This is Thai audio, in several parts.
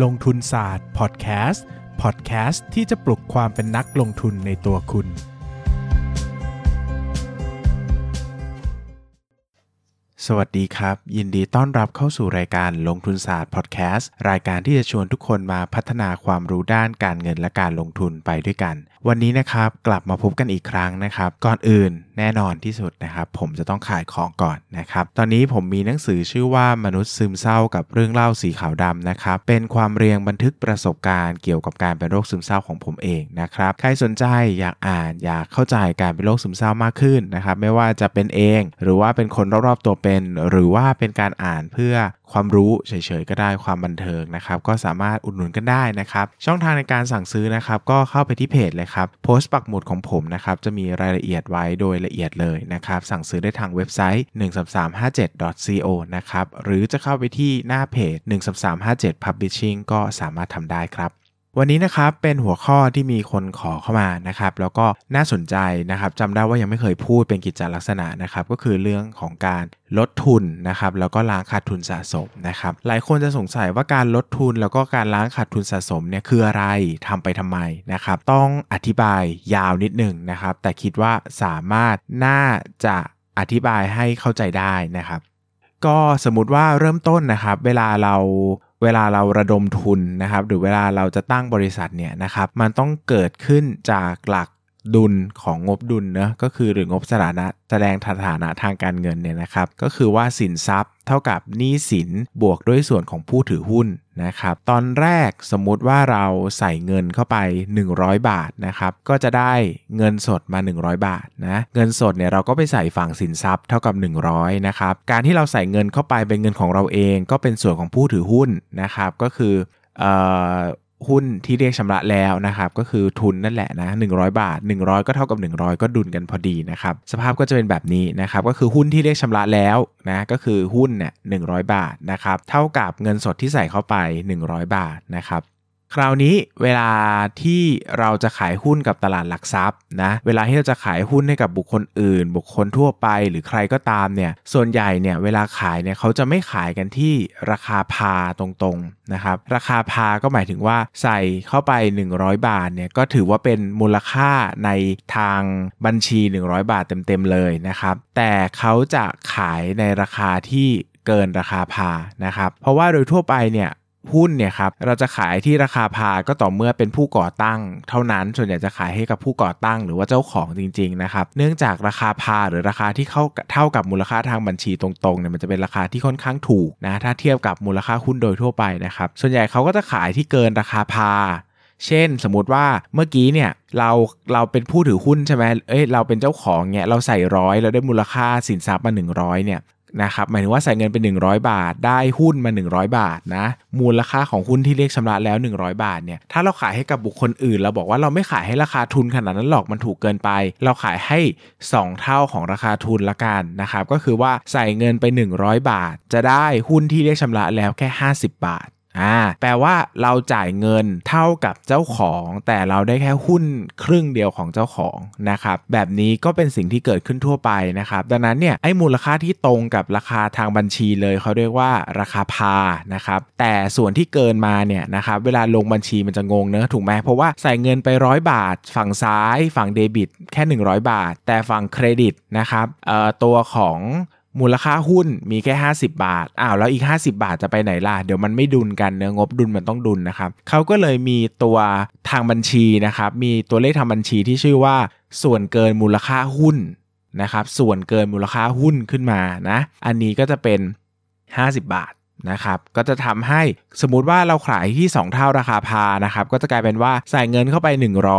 ลงทุนศาสตร์พอดแคสต์พอดแคสต์ที่จะปลุกความเป็นนักลงทุนในตัวคุณ สวัสดีครับ ยินดีต้อนรับเข้าสู่รายการลงทุนศาสตร์พอดแคสต์รายการที่จะชวนทุกคนมาพัฒนาความรู้ด้านการเงินและการลงทุนไปด้วยกัน วันนี้นะครับกลับมาพบกันอีกครั้งนะครับ ก่อนอื่นแน่นอนที่สุดนะครับ ผมจะต้องขายของก่อนนะครับ ตอนนี้ผมมีหนังสือชื่อว่ามนุษย์ซึมเศร้ากับเรื่องเล่าสีขาวดำนะครับ เป็นความเรียงบันทึกประสบการณ์เกี่ยวกับการเป็นโรคซึมเศร้าของผมเองนะครับ ใครสนใจอยากอ่านอยากเข้าใจการเป็นโรคซึมเศร้ามากขึ้นนะครับ ไม่ว่าจะเป็นเอง หรือว่าเป็นคนรอบๆตัวเป็น หรือว่าเป็นการอ่านเพื่อ ความรู้เฉยๆก็ได้ความบันเทิงนะครับก็สามารถอุดหนุนกันได้นะครับช่องทางในการสั่งซื้อนะครับก็เข้าไปที่เพจเลยครับโพสต์ปักหมุดของผมนะครับจะมีรายละเอียดไว้โดยละเอียดเลยนะครับสั่งซื้อได้ทางเว็บไซต์ 13357.co นะครับหรือจะเข้าไปที่หน้าเพจ 13357 Publishing ก็สามารถทำได้ครับ วันนี้นะครับเป็นหัวข้อที่มีคนขอเข้ามานะครับแล้วก็น่าสนใจนะครับจำได้ว่ายังไม่เคยพูดเป็นกิจลักษณะนะครับก็คือเรื่องของการลดทุนนะครับแล้วก็ล้างขาดทุนสะสมนะครับหลายคนจะสงสัยว่าการลดทุนแล้วก็การล้างขาดทุนสะสมเนี่ยคืออะไรทำไปทำไมนะครับต้องอธิบายยาวนิดหนึ่งนะครับแต่คิดว่าสามารถน่าจะอธิบายให้เข้าใจได้นะครับก็สมมติว่าเริ่มต้นนะครับ เวลาเรา เวลาเราระดมทุนนะครับ หรือเวลาเราจะตั้งบริษัทเนี่ยนะครับ มันต้องเกิดขึ้นจากหลัก ดุลของงบดุลเนะก็คือหรืองบสถานะแสดงสถานะทางการเงินเนี่ยนะครับ ก็คือว่าสินทรัพย์เท่ากับหนี้สินบวกด้วยส่วนของผู้ถือหุ้นนะครับ ตอนแรกสมมุติว่าเราใส่เงินเข้าไป 100 บาทนะครับ ก็จะได้เงินสดมา 100 บาทนะเงินสดเนี่ยเราก็ไปใส่ฝั่งสินทรัพย์เท่ากับ 100นะครับการที่เราใส่เงินเข้าไปเป็นเงินของเราเอง ก็เป็นส่วนของผู้ถือหุ้นนะครับ ก็คือ หุ้นที่เรียกชำระแล้วนะครับก็คือทุนนั่นแหละนะ100 บาท 100 ก็เท่ากับ 100 ก็ดุลกันพอดีนะครับสภาพก็จะเป็นแบบนี้นะครับก็คือหุ้นที่เรียกชำระแล้วนะก็คือหุ้นเนี่ย100บาทนะครับเท่ากับเงินสดที่ใส่เข้าไป 100 บาทนะครับ คราวนี้เวลาที่เราจะขายหุ้นกับตลาดหลักทรัพย์นะเวลาที่เราจะขายหุ้นให้กับบุคคลอื่น บุคคลทั่วไปหรือใครก็ตามเนี่ยส่วนใหญ่เนี่ยเวลาขายเนี่ยเขาจะไม่ขายกันที่ราคาพาตรงๆนะครับราคาพาก็หมายถึงว่าใส่เข้าไป 100 บาทเนี่ยก็ถือว่าเป็นมูลค่าในทางบัญชี 100 บาทเต็มๆเลยนะครับแต่เขาจะขายในราคาที่เกินราคาพานะครับเพราะว่าโดยทั่วไปเนี่ย หุ้นเนี่ยครับเราจะขายที่ราคาพาก็ต่อเมื่อเป็นผู้ก่อตั้ง เท่านั้นส่วนใหญ่จะขายให้กับผู้ก่อตั้ง หรือว่าเจ้าของจริงๆนะครับเนื่องจากราคาพาหรือราคาที่เข้าเท่ากับมูลค่าทางบัญชีตรงๆเนี่ยมันจะเป็นราคาที่ค่อนข้างถูกนะถ้าเทียบกับมูลค่าหุ้นโดยทั่วไปนะครับส่วนใหญ่เขาก็จะขายที่เกินราคาพาเช่น สมมติว่าเมื่อกี้เนี่ยเราเราเป็นผู้ถือหุ้นใช่ไหมเอ้ยเราเป็นเจ้าของเนี่ยเราใส่ร้อยเราได้มูลค่าสินทรัพย์มา 100เนี่ย นะครับหมายถึงว่าใส่เงินเป็น 100 บาท ได้หุ้นมา 100 บาทนะมูลค่าของหุ้นที่เรียกชำระแล้ว 100 บาทเนี่ยถ้าเราขายให้กับบุคคลอื่น เราบอกว่าเราไม่ขายให้ราคาทุนขนาดนั้นหรอกมันถูกเกินไป เราขายให้ 2 เท่าของราคาทุนละกันนะครับก็คือว่าใส่เงินไป 100 บาท จะได้หุ้นที่เรียกชำระแล้วแค่ 50 บาท อ่าแปลว่าเราจ่ายเงินเท่ากับเจ้าของ แต่เราได้แค่หุ้นครึ่งเดียวของเจ้าของนะครับแบบนี้ก็เป็นสิ่งที่เกิดขึ้นทั่วไปนะครับดังนั้นเนี่ยไอ้มูลค่าที่ตรงกับราคาทางบัญชีเลยเขาเรียกว่าราคาพานะครับแต่ส่วนที่เกินมาเนี่ยนะครับเวลาลงบัญชีมันจะงงเนอะถูกไหมเพราะว่าใส่เงินไปร้อยบาท ฝั่งซ้าย ฝั่งเดบิตแค่ 100 บาท แต่ฝั่งเครดิตนะครับเอ่อตัวของ มูลค่าหุ้นมีแค่ 50 บาท อ้าวแล้วอีก 50 บาทจะไปไหนล่ะ เดี๋ยวมันไม่ดุลกันเนื้องบดุลมันต้องดุลนะครับเขาก็เลยมีตัวทางบัญชีนะครับ มีตัวเลขทางบัญชีที่ชื่อว่า ส่วนเกินมูลค่าหุ้นนะครับ ส่วนเกินมูลค่าหุ้นขึ้นมานะ อันนี้ก็จะเป็น 50 บาท นะครับก็จะทำให้สมมติว่าเราขายที่ 2 เท่าราคาพานะครับก็จะกลายเป็นว่าใส่เงินเข้าไป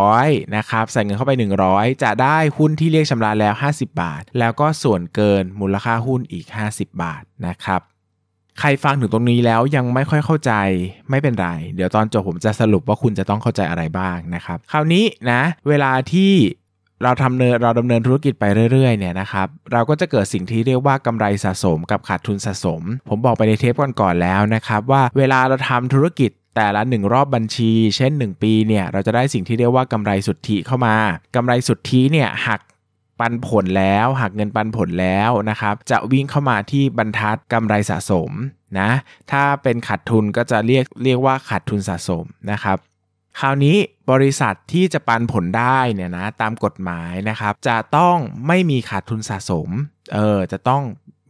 100นะครับใส่เงินเข้าไป 100 จะได้หุ้นที่เรียกชำระแล้ว 50 บาท แล้วก็ส่วนเกินมูลค่าหุ้นอีก 50 บาทนะครับใครฟังถึงตรงนี้แล้วยังไม่ค่อยเข้าใจไม่เป็นไร เดี๋ยวตอนจบผมจะสรุปว่าคุณจะต้องเข้าใจอะไรบ้างนะครับ คราวนี้นะ เวลาที่ เราทำเนินเราดำเนินธุรกิจไปเรื่อยๆเนี่ยนะครับเราก็จะเกิดสิ่งที่เรียกว่ากำไรสะสมกับขาดทุนสะสม ผมบอกไปในเทปก่อนๆแล้วนะครับว่าเวลาเราทำธุรกิจแต่ละหนึ่งรอบบัญชี เช่น 1 ปีเนี่ยเราจะได้สิ่งที่เรียกว่ากำไรสุทธิเข้ามากำไรสุทธิเนี่ยหักปันผลแล้วหักเงินปันผลแล้วนะครับจะวิ่งเข้ามาที่บรรทัดกำไรสะสมนะถ้าเป็นขาดทุนก็จะเรียกเรียกว่าขาดทุนสะสมนะครับ คราวนี้บริษัทที่จะปันผลได้เนี่ยนะตามกฎหมายนะครับจะต้องไม่มีขาดทุนสะสมเออจะต้อง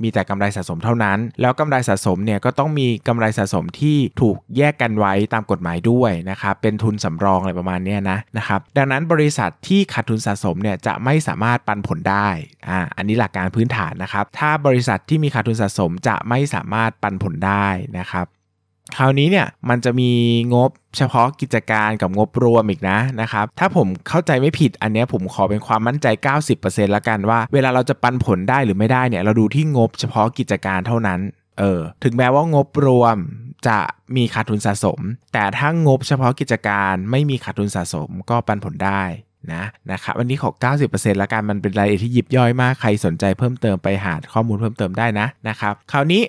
มีแต่กำไรสะสมเท่านั้น แล้วกำไรสะสมเนี่ยก็ต้องมีกำไรสะสมที่ถูกแยกกันไว้ตามกฎหมายด้วยนะครับเป็นทุนสำรองอะไรประมาณนี้นะนะครับดังนั้นบริษัทที่ขาดทุนสะสมเนี่ยจะไม่สามารถปันผลได้อ่าอันนี้หลักการพื้นฐานนะครับถ้าบริษัทที่มีขาดทุนสะสมจะไม่สามารถปันผลได้นะครับ คราวนี้เนี่ยมันจะมีงบเฉพาะกิจการกับงบรวมอีกนะนะครับ ถ้าผมเข้าใจไม่ผิดอันนี้ผมขอเป็นความมั่นใจ 90%ละกันว่า เวลาเราจะปันผลได้หรือไม่ได้เนี่ยเราดูที่งบเฉพาะกิจการเท่านั้นเออถึงแม้ว่างบรวมจะมีขาดทุนสะสม แต่ถ้างบเฉพาะกิจการไม่มีขาดทุนสะสมก็ปันผลได้นะนะครับวันนี้ขอ 90%ละกันมันเป็นรายละเอียดที่ยิบย่อยมากใครสนใจเพิ่มเติมไปหาข้อมูลเพิ่มเติมได้นะนะครับคราวนี้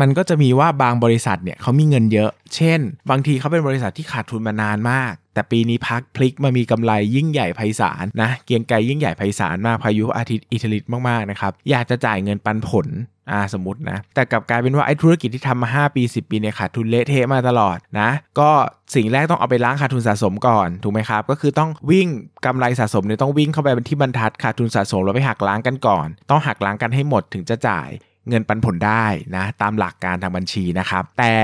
มันก็จะมีว่าบางบริษัทเนี่ยเขามีเงินเยอะ เช่น บางทีเขาเป็นบริษัทที่ขาดทุนมานานมาก แต่ปีนี้พักพลิกมามีกำไรยิ่งใหญ่ไพศาลนะ เกียงไกรยิ่งใหญ่ไพศาลมากพายุอาทิตย์อิทลิตมากๆนะครับ อยากจะจ่ายเงินปันผลอ่าสมมตินะ แต่กลับกลายเป็นว่าไอ้ธุรกิจที่ทำมา 5 ปี 10 ปีเนี่ยขาดทุนเละเทะมาตลอดนะ ก็สิ่งแรกต้องเอาไปล้างขาดทุนสะสมก่อนถูกไหมครับ ก็คือต้องวิ่งกำไรสะสมเนี่ยต้องวิ่งเข้าไปเป็นที่บรรทัดขาดทุนสะสมแล้วไปหักล้างกันก่อน ต้องหักล้างกันให้หมดถึงจะจ่าย เงินปันผลได้นะตามหลักการทางบัญชีนะครับ แต่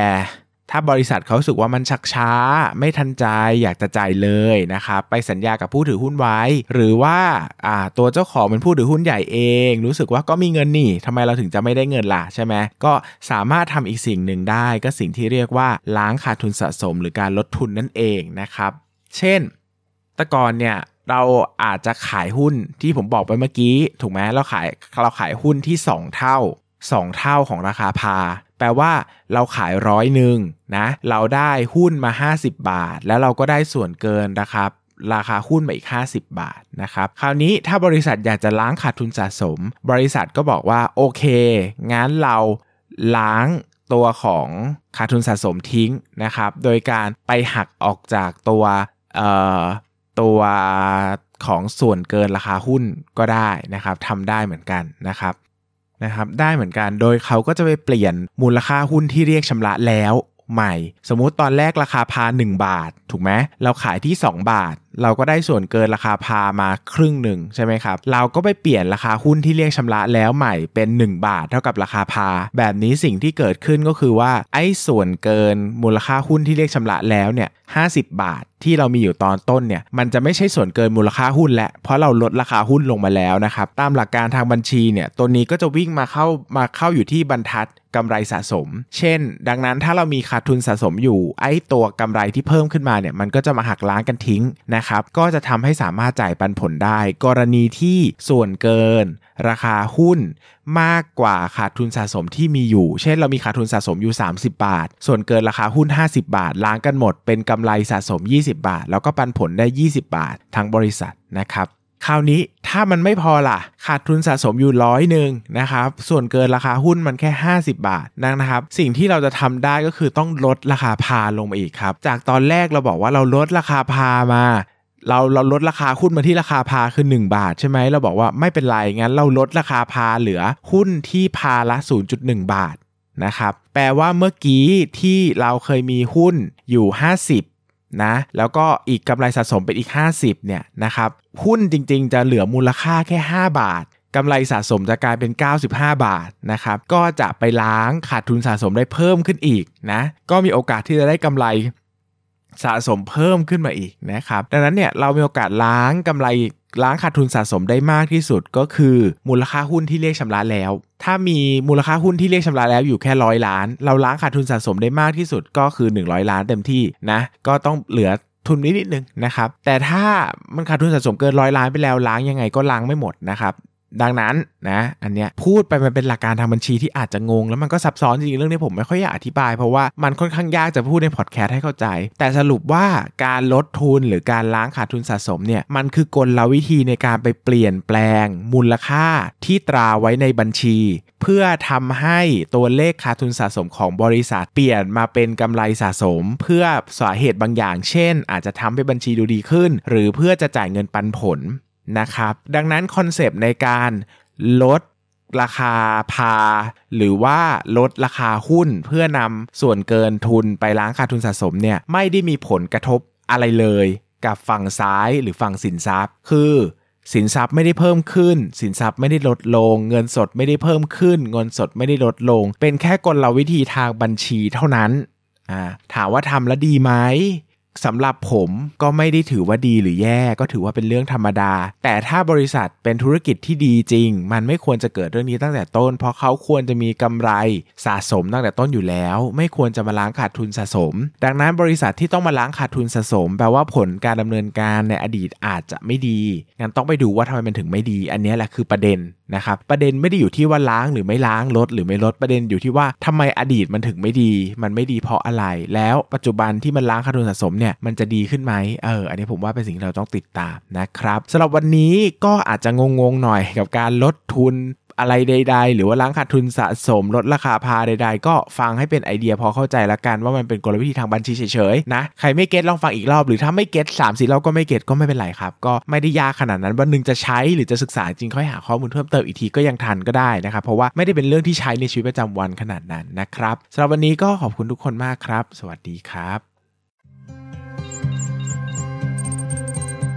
ถ้าบริษัทเขาสึกว่ามันชักช้า ไม่ทันใจอยากจะจ่ายเลยนะครับไปสัญญากับผู้ถือหุ้นไว้ หรือว่าตัวเจ้าของเป็นผู้ถือหุ้นใหญ่เอง รู้สึกว่าก็มีเงินนี่ทำไมเราถึงจะไม่ได้เงินล่ะใช่ไหมก็สามารถทำอีกสิ่งหนึ่งได้ ก็สิ่งที่เรียกว่าล้างขาดทุนสะสม หรือการลดทุนนั่นเองนะครับ เช่นตะกอนเนี่ยเราอาจจะขายหุ้นที่ผมบอกไปเมื่อกี้ ถูกไหมเราขายเราขายหุ้นที่ 2 เท่า 2 เท่าของราคาพา แปลว่าเราขายร้อยหนึ่งนะเราได้หุ้นมา 50 บาท แล้วเราก็ได้ส่วนเกินนะครับราคาหุ้นมาอีก 50 บาทนะครับ คราวนี้ถ้าบริษัทอยากจะล้างขาดทุนสะสม บริษัทก็บอกว่าโอเค งั้นเราล้างตัวของขาดทุนสะสมทิ้งนะครับ โดยการไปหักออกจากตัวตัวของส่วนเกินราคาหุ้นก็ได้นะครับทำได้เหมือนกันนะครับ นะครับได้เหมือนกันโดยเขาก็จะไปเปลี่ยนมูลค่าหุ้นที่เรียกชำระแล้วใหม่ สมมุติตอนแรกราคาพา1บาท ถูกไหมเราขายที่ 2 บาท เราก็ได้ส่วนเกินราคาพามาครึ่งหนึ่งใช่ไหมครับ เราก็ไปเปลี่ยนราคาหุ้นที่เรียกชำระแล้วใหม่เป็น 1 บาทเท่ากับราคาพา แบบนี้สิ่งที่เกิดขึ้นก็คือว่าไอ้ส่วนเกินมูลค่าหุ้นที่เรียกชำระแล้วเนี่ย50 บาทที่เรามีอยู่ตอนต้นเนี่ยมันจะไม่ใช่ส่วนเกินมูลค่าหุ้นแล้วเพราะเราลดราคาหุ้นลงมาแล้วนะครับตามหลักการทางบัญชีเนี่ยตัวนี้ก็จะวิ่งมาเข้ามาเข้าอยู่ที่บรรทัดกำไรสะสม เช่น ดังนั้นถ้าเรามีขาดทุนสะสมอยู่ไอ้ตัวกำไรที่เพิ่มขึ้นมาเนี่ยมันก็จะมาหักล้างกันทิ้งนะครับก็จะทำให้สามารถจ่ายปันผลได้ กรณีที่ส่วนเกิน ราคาหุ้นมากกว่าขาดทุนสะสมที่มีอยู่ เช่นเรามีขาดทุนสะสมอยู่ 30 บาท ส่วนเกินราคาหุ้น 50 บาท ล้างกันหมดเป็นกำไรสะสม 20 บาท แล้วก็ปันผลได้ 20 บาททั้งบริษัทนะครับคราวนี้ถ้ามันไม่พอล่ะ ขาดทุนสะสมอยู่ร้อยหนึ่งนะครับ ส่วนเกินราคาหุ้นมันแค่ 50 บาทนะครับ สิ่งที่เราจะทำได้ก็คือต้องลดราคาพาลงมาอีกครับ จากตอนแรกเราบอกว่าเราลดราคาพามา เราเราลดราคาหุ้นมาที่ราคาพาคือ 1 บาทใช่ไหมเราบอกว่าไม่เป็นไรงั้นเราลดราคาพาเหลือหุ้นที่พาละ 0.1 บาทนะครับแปลว่าเมื่อกี้ที่เราเคยมีหุ้นอยู่ 50นะแล้วก็อีกกำไรสะสมเป็นอีก 50เนี่ยนะครับหุ้นจริงๆ จะเหลือมูลค่าแค่ 5 บาทกำไรสะสมจะกลายเป็น 95 บาทนะครับก็จะไปล้างขาดทุนสะสมได้เพิ่มขึ้นอีกนะก็มีโอกาสที่จะได้กำไร สะสมเพิ่มขึ้นมาอีกนะครับ ดังนั้นเนี่ยเรามีโอกาสล้างกำไรล้างขาดทุนสะสมได้มากที่สุดก็คือมูลค่าหุ้นที่เรียกชำระแล้ว ถ้ามีมูลค่าหุ้นที่เรียกชำระแล้วอยู่แค่ร้อยล้าน เราล้างขาดทุนสะสมได้มากที่สุดก็คือ 100 ล้านเต็มที่นะก็ต้องเหลือทุนนิดนิดนึงนะครับแต่ถ้ามันขาดทุนสะสมเกินร้อยล้านไปแล้วล้างยังไงก็ล้างไม่หมดนะครับ ดังนั้นนะอันเนี้ยพูดไปมันเป็นหลักการทางบัญชีที่อาจจะงง แล้วมันก็ซับซ้อนจริงๆเรื่องนี้ผมไม่ค่อยอยากอธิบาย เพราะว่ามันค่อนข้างยากจะพูดในพอดแคสต์ให้เข้าใจ แต่สรุปว่าการลดทุนหรือการล้างขาดทุนสะสมเนี่ยมันคือกลวิธีในการไปเปลี่ยนแปลง มูลค่าที่ตราไว้ในบัญชี เพื่อทำให้ตัวเลขขาดทุนสะสมของบริษัทเปลี่ยนมาเป็นกำไรสะสม เพื่อสาเหตุบางอย่าง เช่น อาจจะทำให้บัญชีดูดีขึ้น หรือเพื่อจะจ่ายเงินปันผล นะครับ ดังนั้นคอนเซปต์ในการลดราคาพา หรือว่าลดราคาหุ้นเพื่อนำส่วนเกินทุนไปล้างขาดทุนสะสมเนี่ยไม่ได้มีผลกระทบอะไรเลย กับฝั่งซ้ายหรือฝั่งสินทรัพย์ คือ สินทรัพย์ไม่ได้เพิ่มขึ้น สินทรัพย์ไม่ได้ลดลง เงินสดไม่ได้เพิ่มขึ้น เงินสดไม่ได้ลดลง เป็นแค่กลวิธีทางบัญชีเท่านั้นถามว่าทำแล้วดีไหม สำหรับผมก็ไม่ได้ถือว่าดีหรือแย่ก็ถือว่าเป็นเรื่องธรรมดา แต่ถ้าบริษัทเป็นธุรกิจที่ดีจริง มันไม่ควรจะเกิดเรื่องนี้ตั้งแต่ต้น เพราะเขาควรจะมีกำไรสะสมตั้งแต่ต้นอยู่แล้ว ไม่ควรจะมาล้างขาดทุนสะสม ดังนั้นบริษัทที่ต้องมาล้างขาดทุนสะสม แปลว่าผลการดำเนินการในอดีตอาจจะไม่ดีงั้นต้องไปดูว่าทำไมมันถึงไม่ดี อันนี้แหละคือประเด็นนะครับประเด็นไม่ได้อยู่ที่ว่าล้างหรือไม่ล้างลดหรือไม่ลดประเด็นอยู่ที่ว่าทำไมอดีตมันถึงไม่ดี มันไม่ดีเพราะอะไร แล้วปัจจุบันที่มันล้างขาดทุนสะสมเนี่ยมันจะดีขึ้นไหมเอออันนี้ผมว่าเป็นสิ่งที่เราต้องติดตามนะครับสำหรับวันนี้ก็อาจจะงงๆหน่อยกับการลดทุนอะไรใด ๆ หรือว่าล้างขาดทุนสะสมลดราคาพาใด ๆ ก็ฟังให้เป็นไอเดียพอเข้าใจละกันว่ามันเป็นกลวิธีทางบัญชีเฉยๆนะใครไม่เก็ตลองฟังอีกรอบหรือถ้าไม่เก็ตสามสี่รอบก็ไม่เก็ตก็ไม่เป็นไรครับ ก็ไม่ได้ยากขนาดนั้นวันหนึ่งจะใช้หรือจะศึกษาจริงค่อยหาข้อมูลเพิ่มเติมอีกทีก็ยังทันก็ได้นะครับเพราะว่าไม่ได้เป็นเรื่องที่ใช้ในชีวิตประจำวันขนาดนั้นนะครับสำหรับวันนี้ก็ขอบคุณทุกคนมากครับ สวัสดีครับ